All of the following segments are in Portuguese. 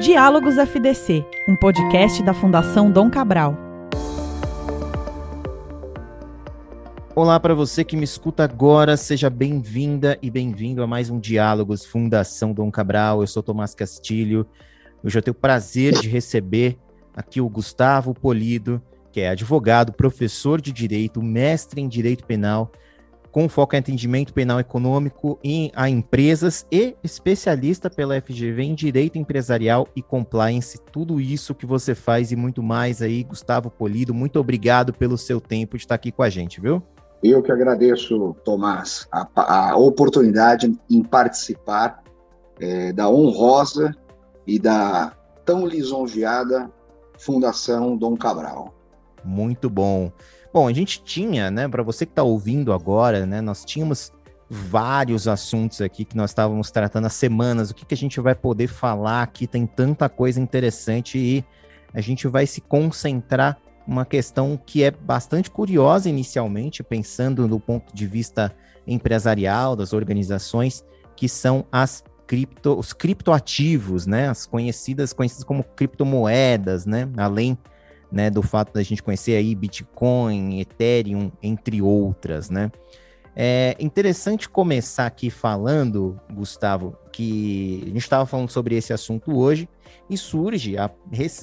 Diálogos FDC, um podcast da Fundação Dom Cabral. Olá para você que me escuta agora, seja bem-vinda e bem-vindo a mais um Diálogos Fundação Dom Cabral. Eu sou Tomás Castilho. Hoje eu tenho o prazer de receber aqui o Gustavo Polido, que é advogado, professor de direito, mestre em direito penal com foco em atendimento penal econômico em, a empresas e especialista pela FGV em direito empresarial e compliance. Tudo isso que você faz e muito mais aí, Gustavo Polido. Muito obrigado pelo seu tempo de estar aqui com a gente, viu? Eu que agradeço, Tomás, a, a oportunidade em participar é, da honrosa e da tão lisonjeada Fundação Dom Cabral. Muito bom. Bom, a gente tinha, né, para você que está ouvindo agora, né, nós tínhamos vários assuntos aqui que nós estávamos tratando há semanas. O que, que a gente vai poder falar aqui? Tem tanta coisa interessante e a gente vai se concentrar uma questão que é bastante curiosa inicialmente, pensando do ponto de vista empresarial das organizações, que são as cripto, os criptoativos, né? As conhecidas, conhecidas como criptomoedas, né? Além né, do fato da gente conhecer aí Bitcoin, Ethereum, entre outras, né? É interessante começar aqui falando, Gustavo, que a gente estava falando sobre esse assunto hoje e surge há,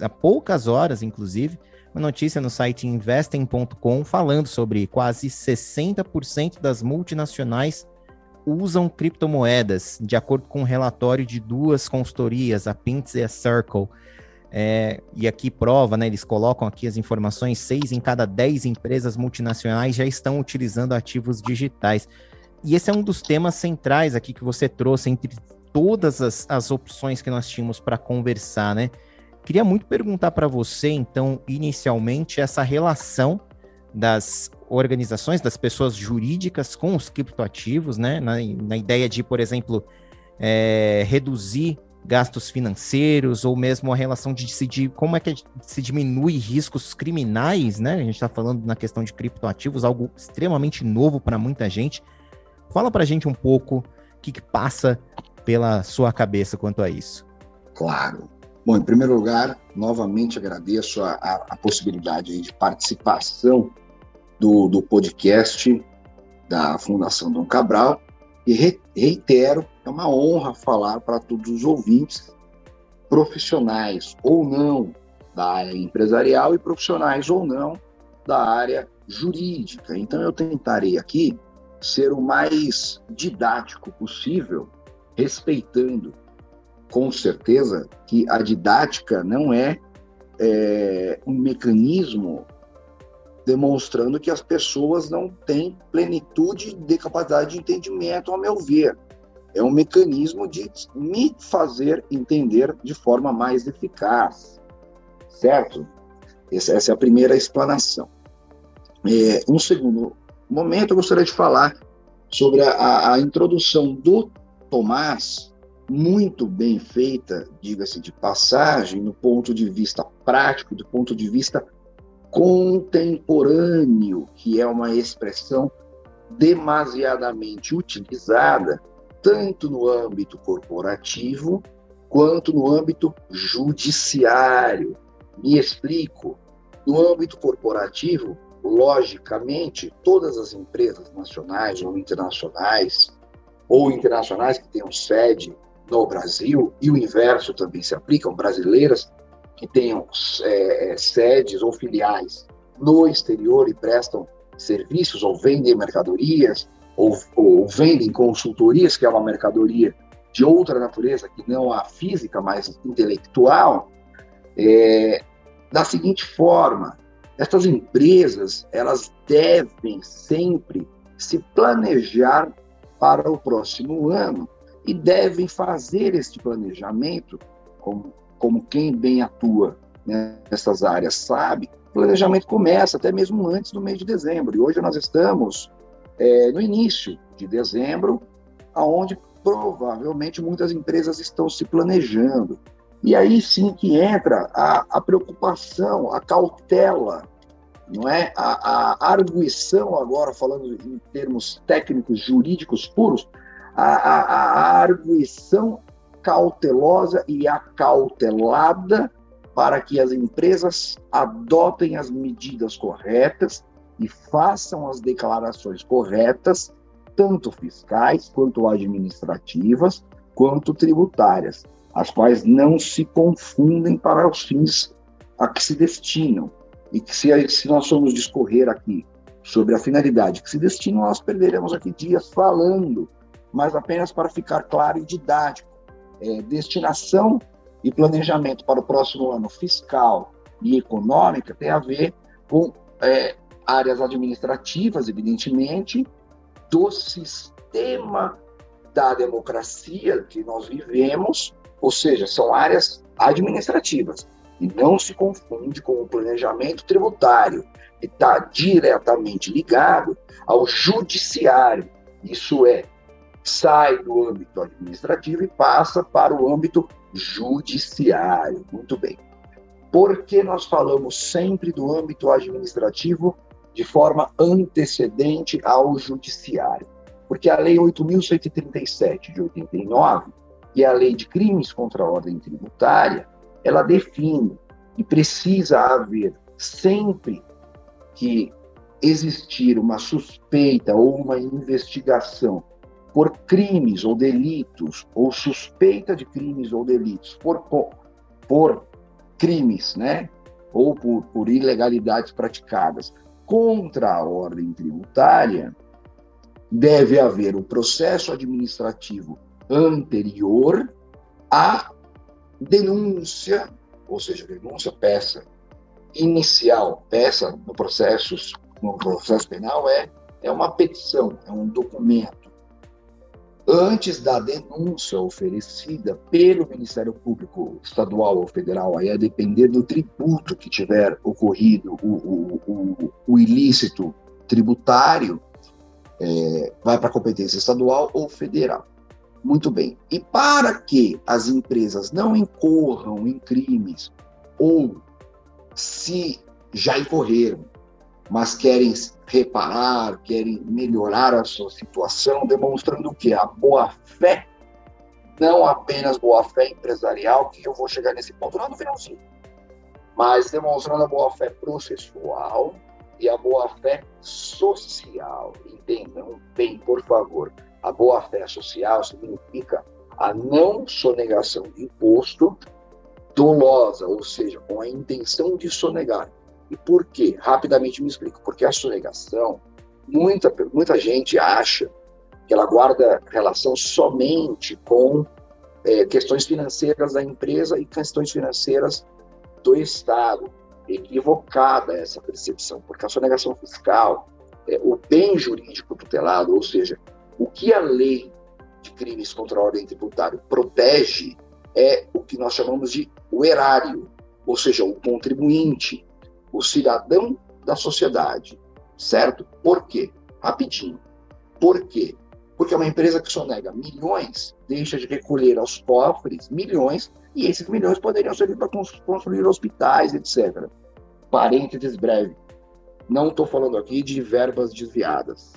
há poucas horas, inclusive, uma notícia no site investem.com falando sobre quase 60% das multinacionais usam criptomoedas, de acordo com um relatório de duas consultorias, a Pintz e a Circle. É, e aqui prova, né? Eles colocam aqui as informações: seis em cada dez empresas multinacionais já estão utilizando ativos digitais. E esse é um dos temas centrais aqui que você trouxe entre todas as, as opções que nós tínhamos para conversar, né? Queria muito perguntar para você, então, inicialmente, essa relação das organizações, das pessoas jurídicas com os criptoativos, né? Na, na ideia de, por exemplo, é, reduzir gastos financeiros ou mesmo a relação de decidir como é que se diminui riscos criminais, né? A gente está falando na questão de criptoativos, algo extremamente novo para muita gente. Fala para a gente um pouco o que, que passa pela sua cabeça quanto a isso. Claro. Bom, em primeiro lugar, novamente agradeço a, a, a possibilidade de participação do, do podcast da Fundação Dom Cabral e re, reitero é uma honra falar para todos os ouvintes, profissionais ou não da área empresarial e profissionais ou não da área jurídica. Então, eu tentarei aqui ser o mais didático possível, respeitando, com certeza, que a didática não é, é um mecanismo demonstrando que as pessoas não têm plenitude de capacidade de entendimento, ao meu ver é um mecanismo de me fazer entender de forma mais eficaz, certo? Essa, é a primeira explanação. É, um segundo momento, eu gostaria de falar sobre a, a introdução do Tomás, muito bem feita, diga-se de passagem, no ponto de vista prático, do ponto de vista contemporâneo, que é uma expressão demasiadamente utilizada tanto no âmbito corporativo quanto no âmbito judiciário. Me explico. No âmbito corporativo, logicamente, todas as empresas nacionais ou internacionais, ou internacionais que tenham sede no Brasil, e o inverso também se aplicam, brasileiras que tenham é, sedes ou filiais no exterior e prestam serviços ou vendem mercadorias ou, ou vendem consultorias, que é uma mercadoria de outra natureza, que não a física, mas intelectual, é, da seguinte forma: essas empresas elas devem sempre se planejar para o próximo ano e devem fazer este planejamento, como, como quem bem atua nessas áreas sabe, o planejamento começa até mesmo antes do mês de dezembro. E hoje nós estamos é, no início de dezembro, aonde provavelmente muitas empresas estão se planejando. E aí sim que entra a, a preocupação, a cautela, não é? A, a arguição, agora falando em termos técnicos, jurídicos puros, a, a, a arguição cautelosa e acautelada para que as empresas adotem as medidas corretas e façam as declarações corretas, tanto fiscais quanto administrativas, quanto tributárias, as quais não se confundem para os fins a que se destinam. E que se, se nós formos discorrer aqui sobre a finalidade que se destinam, nós perderemos aqui dias falando, mas apenas para ficar claro e didático. É, destinação e planejamento para o próximo ano fiscal e econômica tem a ver com é, áreas administrativas, evidentemente, do sistema da democracia que nós vivemos, ou seja, são áreas administrativas. E não se confunde com o planejamento tributário, que está diretamente ligado ao judiciário. Isso é, sai do âmbito administrativo e passa para o âmbito judiciário. Muito bem. Por que nós falamos sempre do âmbito administrativo de forma antecedente ao judiciário? Porque a Lei 8.137 de 89 e a Lei de Crimes contra a Ordem Tributária, ela define e precisa haver sempre que existir uma suspeita ou uma investigação por crimes ou delitos, ou suspeita de crimes ou delitos, por, por crimes, né? Ou por, por ilegalidades praticadas contra a ordem tributária, deve haver o processo administrativo anterior à denúncia, ou seja, denúncia, peça inicial, peça no processo, no processo penal é, é uma petição, é um documento antes da denúncia oferecida pelo Ministério Público Estadual ou Federal, aí a depender do tributo que tiver ocorrido, o, o, o, o ilícito tributário, é, vai para a competência estadual ou federal. Muito bem. E para que as empresas não incorram em crimes ou se já incorreram, mas querem reparar, querem melhorar a sua situação, demonstrando que a boa fé, não apenas boa fé empresarial, que eu vou chegar nesse ponto lá no finalzinho, mas demonstrando a boa fé processual e a boa fé social. Entendam bem, por favor. A boa fé social significa a não sonegação de imposto dolosa, ou seja, com a intenção de sonegar e por quê? Rapidamente me explico. Porque a sonegação, muita, muita gente acha que ela guarda relação somente com é, questões financeiras da empresa e questões financeiras do Estado. Equivocada essa percepção, porque a sonegação fiscal, é, o bem jurídico tutelado, ou seja, o que a lei de crimes contra a ordem tributária protege é o que nós chamamos de o erário, ou seja, o contribuinte, o cidadão da sociedade, certo? Por quê? Rapidinho. Por quê? Porque uma empresa que sonega milhões deixa de recolher aos cofres milhões e esses milhões poderiam servir para construir hospitais, etc. Parênteses breve. Não estou falando aqui de verbas desviadas,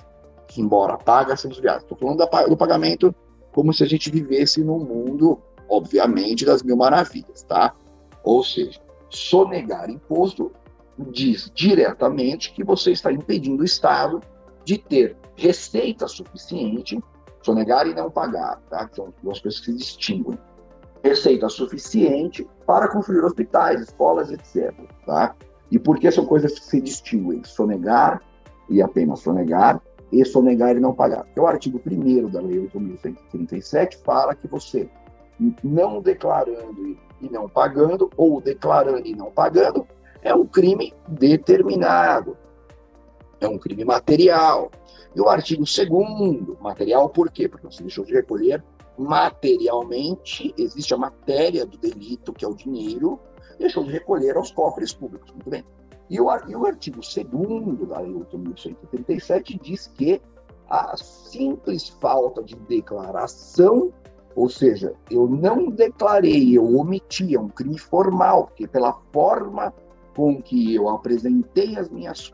que embora paga, são desviadas. Estou falando do pagamento como se a gente vivesse num mundo, obviamente, das mil maravilhas, tá? Ou seja, sonegar imposto diz diretamente que você está impedindo o Estado de ter receita suficiente, sonegar e não pagar, tá? São duas coisas que se distinguem. Receita suficiente para construir hospitais, escolas, etc. Tá? E por que são coisas que se distinguem? Sonegar e apenas sonegar, e sonegar e não pagar. Porque o artigo 1 da Lei 8.137 fala que você, não declarando e não pagando, ou declarando e não pagando, é um crime determinado, é um crime material. E o artigo 2 material por quê? Porque você deixou de recolher materialmente, existe a matéria do delito, que é o dinheiro, deixou de recolher aos cofres públicos. Muito bem. E o, artigo 2 da Lei 8.137 diz que a simples falta de declaração, ou seja, eu não declarei, eu omiti, é um crime formal, porque pela forma com que eu apresentei as minhas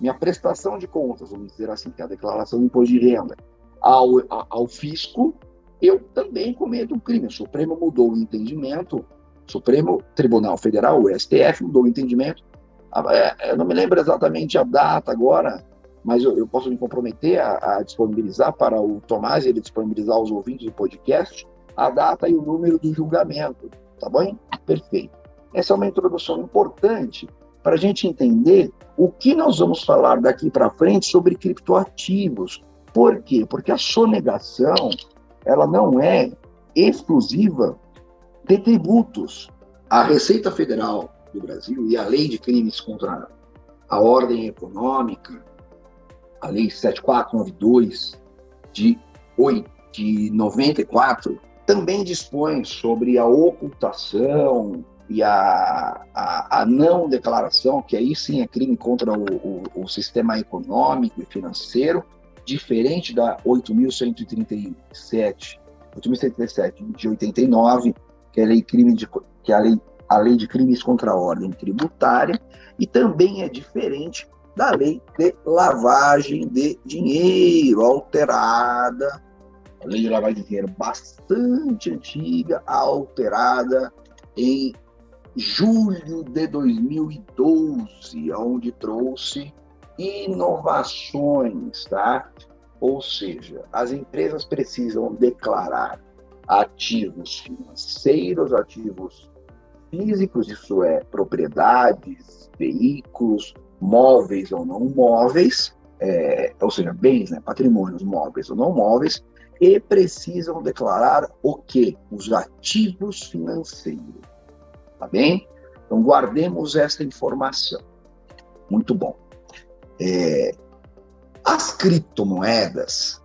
minha prestação de contas, vamos dizer assim, que é a declaração de imposto de renda, ao, ao fisco, eu também cometo um crime. O Supremo mudou o entendimento, o Supremo Tribunal Federal, o STF, mudou o entendimento. Ah, é, eu não me lembro exatamente a data agora, mas eu, eu posso me comprometer a, a, disponibilizar para o Tomás, ele disponibilizar aos ouvintes do podcast, a data e o número do julgamento. Tá bom? Perfeito. Essa é uma introdução importante para a gente entender o que nós vamos falar daqui para frente sobre criptoativos. Por quê? Porque a sonegação ela não é exclusiva de tributos. A Receita Federal do Brasil e a Lei de Crimes contra a Ordem Econômica, a Lei 7492 de, 8, de 94, também dispõe sobre a ocultação e a, a, a, não declaração, que aí sim é crime contra o, o, o sistema econômico e financeiro, diferente da 8.137, 8.137 de 89, que é a lei, crime de, que é a lei, a lei de crimes contra a ordem tributária, e também é diferente da lei de lavagem de dinheiro, alterada, a lei de lavagem de dinheiro bastante antiga, alterada em julho de 2012, onde trouxe inovações, tá? Ou seja, as empresas precisam declarar ativos financeiros, ativos físicos, isso é, propriedades, veículos, móveis ou não móveis, é, ou seja, bens, né, patrimônios móveis ou não móveis, e precisam declarar o que? Os ativos financeiros. Tá bem? Então, guardemos esta informação. Muito bom. É, as criptomoedas,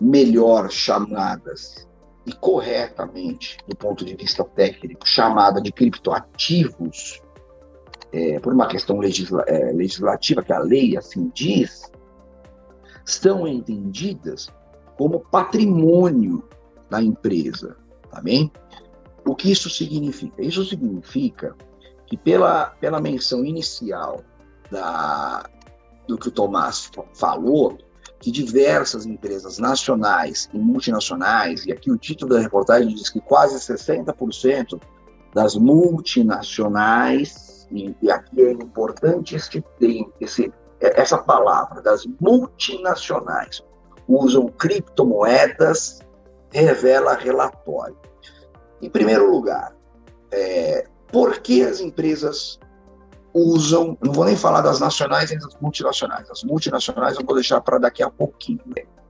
melhor chamadas e corretamente, do ponto de vista técnico, chamada de criptoativos, é, por uma questão legisla é, legislativa, que a lei assim diz, são entendidas como patrimônio da empresa, tá bem? O que isso significa? Isso significa que pela, pela menção inicial da, do que o Tomás falou, que diversas empresas nacionais e multinacionais, e aqui o título da reportagem diz que quase 60% das multinacionais, e, e aqui é importante esse, esse, essa palavra, das multinacionais, usam criptomoedas, revela relatório. Em primeiro lugar, é, por que as empresas usam, não vou nem falar das nacionais e das multinacionais, as multinacionais eu vou deixar para daqui a pouquinho.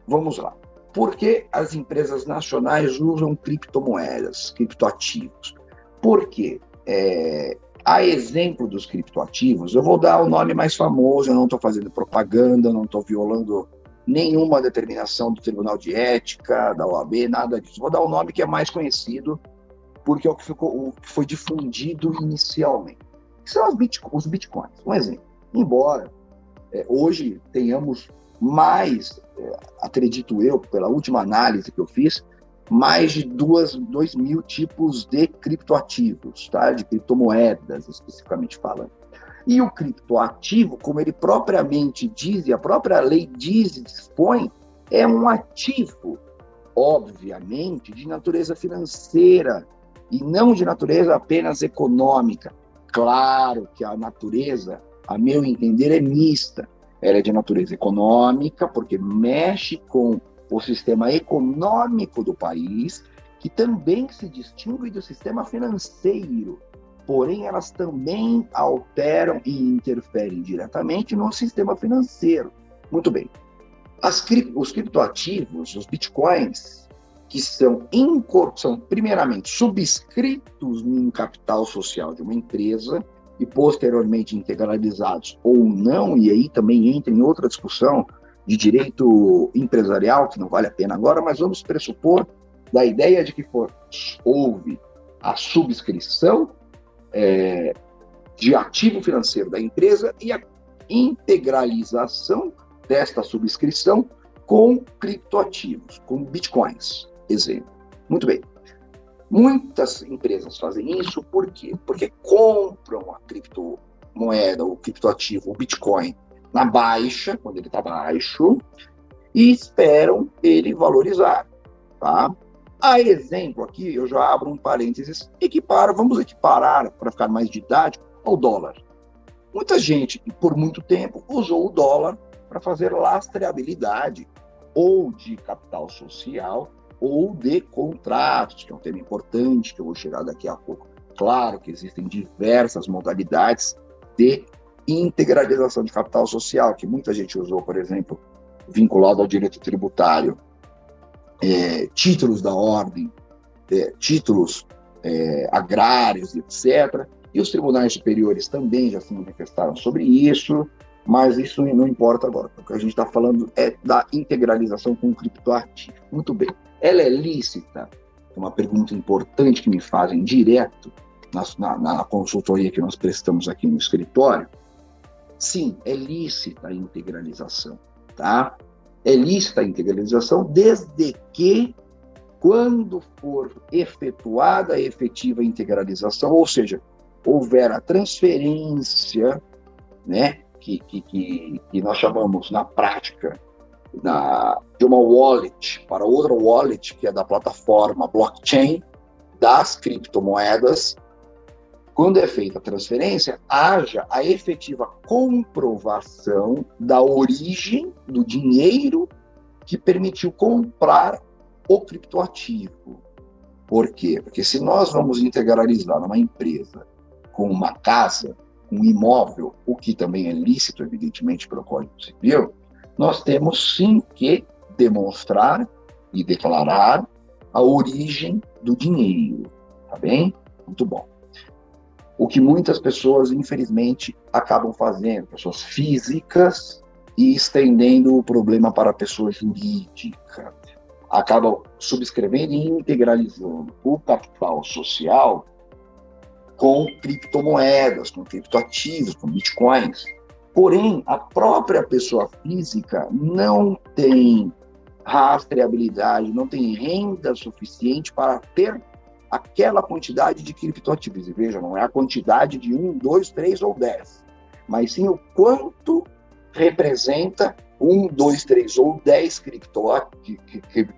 Vamos lá. Por que as empresas nacionais usam criptomoedas, criptoativos? Porque, é, a exemplo dos criptoativos, eu vou dar o nome mais famoso, eu não estou fazendo propaganda, não estou violando nenhuma determinação do Tribunal de Ética, da OAB, nada disso. Vou dar o nome que é mais conhecido, porque é o que, ficou, o que foi difundido inicialmente que são os, os bitcoins. Um exemplo. Embora é, hoje tenhamos mais, é, acredito eu, pela última análise que eu fiz, mais de duas, dois mil tipos de criptoativos, tá? de criptomoedas, especificamente falando. E o criptoativo, como ele propriamente diz, e a própria lei diz e dispõe, é um ativo, obviamente, de natureza financeira e não de natureza apenas econômica. Claro que a natureza, a meu entender, é mista. Ela é de natureza econômica, porque mexe com o sistema econômico do país, que também se distingue do sistema financeiro. Porém, elas também alteram e interferem diretamente no sistema financeiro. Muito bem. As, os criptoativos, os bitcoins, que são, são primeiramente subscritos em capital social de uma empresa e posteriormente integralizados ou não, e aí também entra em outra discussão de direito empresarial, que não vale a pena agora, mas vamos pressupor da ideia de que for, houve a subscrição é, de ativo financeiro da empresa e a integralização desta subscrição com criptoativos, com bitcoins exemplo. Muito bem. Muitas empresas fazem isso por quê? Porque compram a criptomoeda, o criptoativo, o Bitcoin, na baixa, quando ele está baixo, e esperam ele valorizar. Tá? A exemplo aqui, eu já abro um parênteses, equipar, vamos equiparar, para ficar mais didático, ao dólar. Muita gente, por muito tempo, usou o dólar para fazer lastreabilidade ou de capital social ou de contratos, que é um tema importante que eu vou chegar daqui a pouco. Claro que existem diversas modalidades de integralização de capital social, que muita gente usou, por exemplo, vinculado ao direito tributário, é, títulos da ordem, é, títulos é, agrários, etc. E os tribunais superiores também já se manifestaram sobre isso, mas isso não importa agora. O que a gente está falando é da integralização com o criptoativo. Muito bem. Ela é lícita? É uma pergunta importante que me fazem direto na, na, na consultoria que nós prestamos aqui no escritório. Sim, é lícita a integralização, tá? É lícita a integralização desde que, quando for efetuada a efetiva integralização, ou seja, houver a transferência, né, que, que, que, que nós chamamos na prática de uma wallet para outra wallet, que é da plataforma blockchain, das criptomoedas, quando é feita a transferência, haja a efetiva comprovação da origem do dinheiro que permitiu comprar o criptoativo. Por quê? Porque se nós vamos integralizar numa empresa com uma casa, um imóvel, o que também é lícito, evidentemente, pelo Código Civil, nós temos sim que demonstrar e declarar a origem do dinheiro, tá bem? Muito bom. O que muitas pessoas, infelizmente, acabam fazendo, pessoas físicas, e estendendo o problema para a pessoa jurídica. Acabam subscrevendo e integralizando o capital social com criptomoedas, com criptoativos, com bitcoins. Porém, a própria pessoa física não tem rastreabilidade, não tem renda suficiente para ter aquela quantidade de criptoativos. E veja, não é a quantidade de um, dois, três ou dez, mas sim o quanto representa um, dois, três ou dez cripto,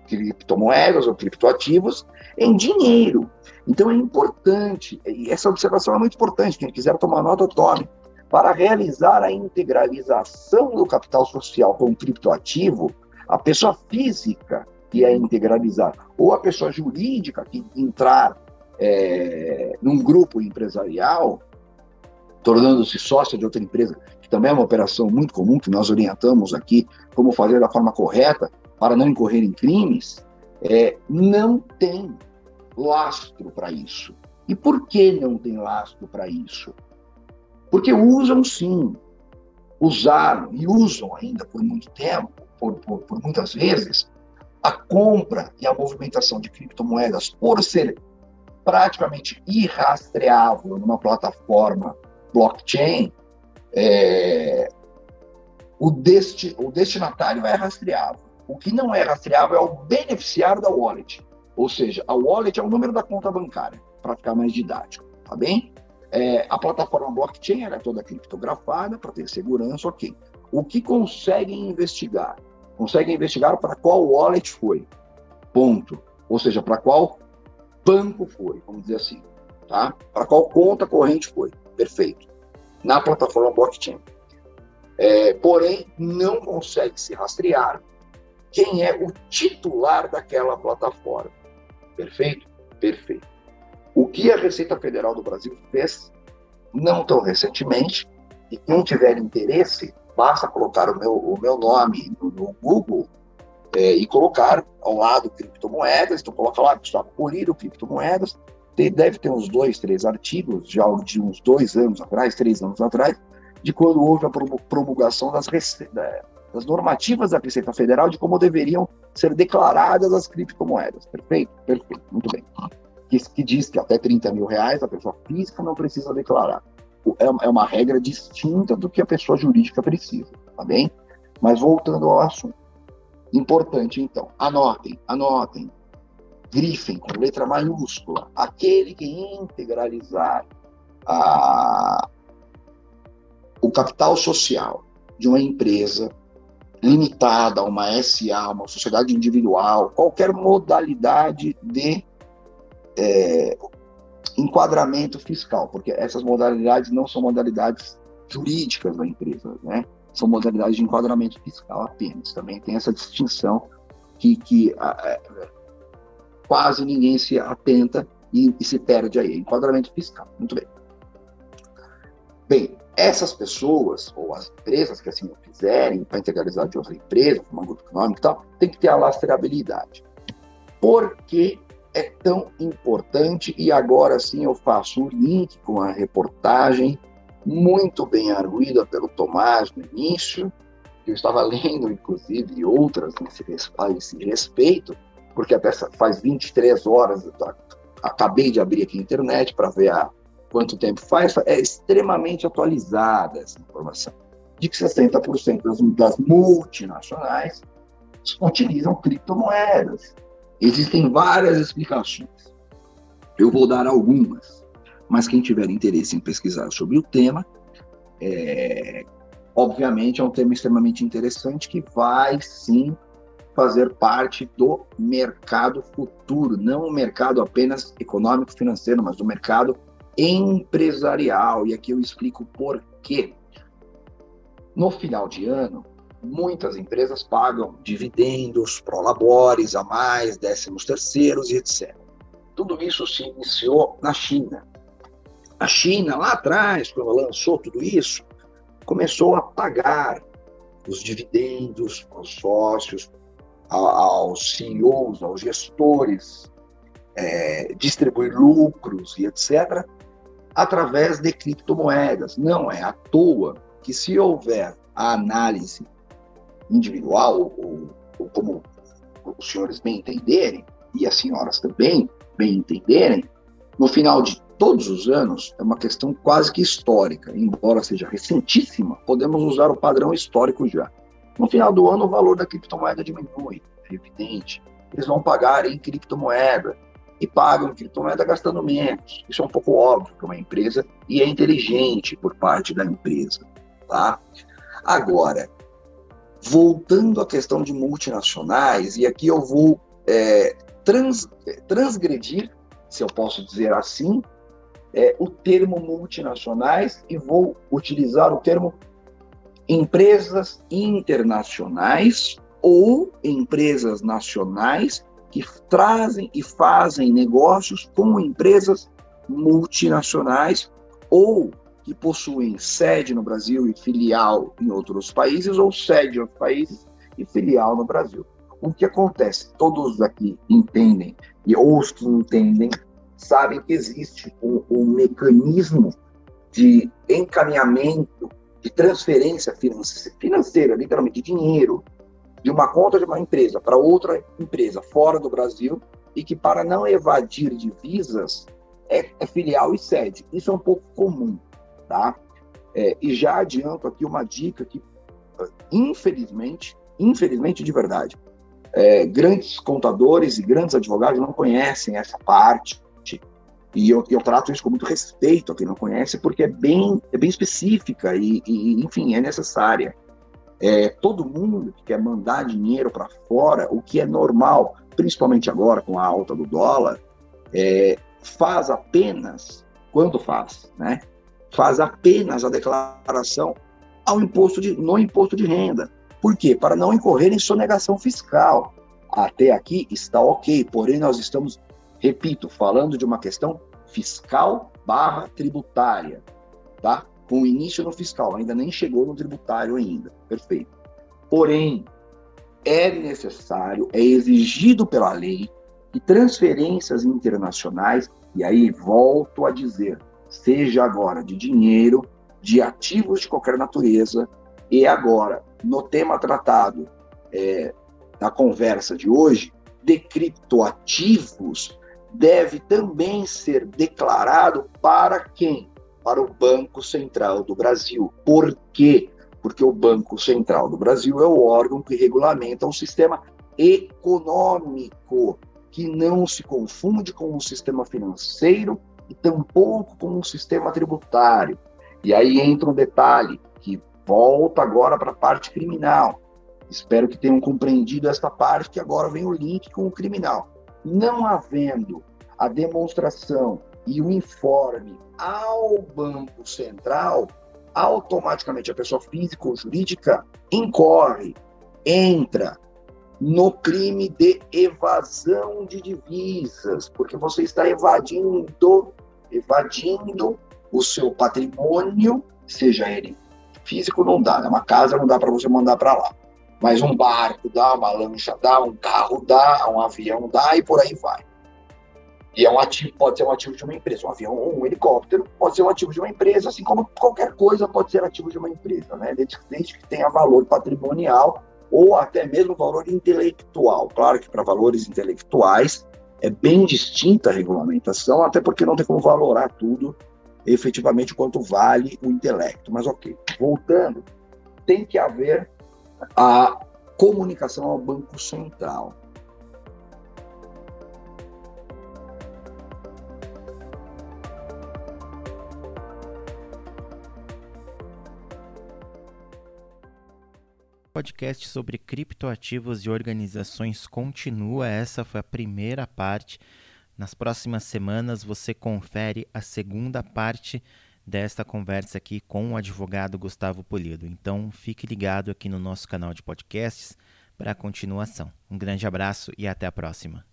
criptomoedas ou criptoativos em dinheiro. Então é importante, e essa observação é muito importante, quem quiser tomar nota, tome. Para realizar a integralização do capital social com criptoativo, a pessoa física que é integralizar, ou a pessoa jurídica que entrar é, num grupo empresarial, tornando-se sócia de outra empresa, que também é uma operação muito comum, que nós orientamos aqui como fazer da forma correta para não incorrer em crimes, é, não tem lastro para isso. E por que não tem lastro para isso? Porque usam sim, usaram e usam ainda por muito tempo, por, por, por muitas vezes, a compra e a movimentação de criptomoedas, por ser praticamente irrastreável numa plataforma blockchain, é, o, desti o destinatário é rastreável. O que não é rastreável é o beneficiário da wallet. Ou seja, a wallet é o número da conta bancária, para ficar mais didático, tá bem? É, a plataforma blockchain é toda criptografada para ter segurança, ok. O que conseguem investigar? Conseguem investigar para qual wallet foi, ponto. Ou seja, para qual banco foi, vamos dizer assim, tá? Para qual conta corrente foi, perfeito. Na plataforma blockchain. É, porém, não consegue se rastrear quem é o titular daquela plataforma. Perfeito? Perfeito. O que a Receita Federal do Brasil fez, não tão recentemente, e quem tiver interesse, basta colocar o meu, o meu nome no, no Google é, e colocar ao lado criptomoedas, então coloca lá, pessoal, Curido Criptomoedas, deve ter uns dois, três artigos, já de uns dois anos atrás, três anos atrás, de quando houve a promulgação das, das normativas da Receita Federal de como deveriam ser declaradas as criptomoedas. Perfeito? Perfeito, muito bem. Que, que diz que até 30 mil reais a pessoa física não precisa declarar. É, é uma regra distinta do que a pessoa jurídica precisa, tá bem? Mas voltando ao assunto. Importante, então, anotem, anotem, grifem com letra maiúscula, aquele que integralizar a, o capital social de uma empresa limitada, uma SA, uma sociedade individual, qualquer modalidade de é, enquadramento fiscal, porque essas modalidades não são modalidades jurídicas da empresa, né? São modalidades de enquadramento fiscal apenas. Também tem essa distinção que, que a, quase ninguém se atenta e, e se perde aí. Enquadramento fiscal. Muito bem. Bem, essas pessoas, ou as empresas que assim o fizerem, para integralizar de outra empresa, uma grupo econômico e tal, tem que ter a lastreabilidade. Por que é tão importante? E agora sim eu faço um link com a reportagem muito bem arguída pelo Tomás no início, eu estava lendo, inclusive, outras nesse, nesse respeito, porque até faz 23 horas, acabei de abrir aqui a internet para ver a, quanto tempo faz, é extremamente atualizada essa informação, de que 60% das, das multinacionais utilizam criptomoedas. Existem várias explicações. Eu vou dar algumas, mas quem tiver interesse em pesquisar sobre o tema, é, obviamente é um tema extremamente interessante que vai sim fazer parte do mercado futuro, não o mercado apenas econômico financeiro, mas do mercado empresarial. E aqui eu explico por quê. No final de ano, muitas empresas pagam dividendos, prolabores a mais, décimos terceiros e etc. Tudo isso se iniciou na China. A China, lá atrás, quando lançou tudo isso, começou a pagar os dividendos aos sócios, aos CEOs, aos gestores, é, distribuir lucros e etc., através de criptomoedas. Não é à toa que, se houver a análise individual, ou, ou como os senhores bem entenderem, e as senhoras também bem entenderem, no final de todos os anos é uma questão quase que histórica, embora seja recentíssima, podemos usar o padrão histórico já. No final do ano, o valor da criptomoeda diminui, é evidente. Eles vão pagar em criptomoeda e pagam em criptomoeda gastando menos. Isso é um pouco óbvio para uma empresa e é inteligente por parte da empresa, tá? Agora, voltando à questão de multinacionais, e aqui eu vou é, trans, transgredir, se eu posso dizer assim, é, o termo multinacionais e vou utilizar o termo empresas internacionais ou empresas nacionais que trazem e fazem negócios com empresas multinacionais ou que possuem sede no Brasil e filial em outros países ou sede em outros países e filial no Brasil. O que acontece? Todos aqui entendem e os que entendem sabem que existe um, um mecanismo de encaminhamento, de transferência financeira, literalmente, dinheiro, de uma conta de uma empresa para outra empresa fora do Brasil e que, para não evadir divisas, é, é filial e sede. Isso é um pouco comum, tá? É, e já adianto aqui uma dica que, infelizmente, infelizmente de verdade, é, grandes contadores e grandes advogados não conhecem essa parte e eu, eu trato isso com muito respeito a quem não conhece, porque é bem, é bem específica e, e enfim, é necessária. É, todo mundo que quer mandar dinheiro para fora, o que é normal, principalmente agora com a alta do dólar, é, faz apenas, quando faz, né? Faz apenas a declaração ao imposto de, no imposto de renda. Por quê? Para não incorrer em sonegação fiscal. Até aqui está ok, porém nós estamos Repito, falando de uma questão fiscal barra tributária, tá? Com início no fiscal, ainda nem chegou no tributário ainda. Perfeito. Porém, é necessário, é exigido pela lei que transferências internacionais, e aí volto a dizer, seja agora de dinheiro, de ativos de qualquer natureza, e agora, no tema tratado é, na conversa de hoje, de criptoativos, deve também ser declarado para quem? Para o Banco Central do Brasil. Por quê? Porque o Banco Central do Brasil é o órgão que regulamenta o sistema econômico, que não se confunde com o sistema financeiro e tampouco com o sistema tributário. E aí entra um detalhe que volta agora para a parte criminal. Espero que tenham compreendido esta parte, que agora vem o link com o criminal. Não havendo a demonstração e o informe ao Banco Central, automaticamente a pessoa física ou jurídica incorre, entra no crime de evasão de divisas, porque você está evadindo, evadindo o seu patrimônio, seja ele físico, não dá, né? uma casa não dá para você mandar para lá. Mas um barco dá, uma lancha dá, um carro dá, um avião dá e por aí vai. E é um ativo, pode ser um ativo de uma empresa. Um avião ou um helicóptero pode ser um ativo de uma empresa, assim como qualquer coisa pode ser ativo de uma empresa, né? Desde, desde que tenha valor patrimonial ou até mesmo valor intelectual. Claro que para valores intelectuais é bem distinta a regulamentação, até porque não tem como valorar tudo efetivamente quanto vale o intelecto. Mas ok, voltando, tem que haver a comunicação ao Banco Central. podcast sobre criptoativos e organizações continua. Essa foi a primeira parte. Nas próximas semanas você confere a segunda parte desta conversa aqui com o advogado Gustavo Polido. Então, fique ligado aqui no nosso canal de podcasts para a continuação. Um grande abraço e até a próxima.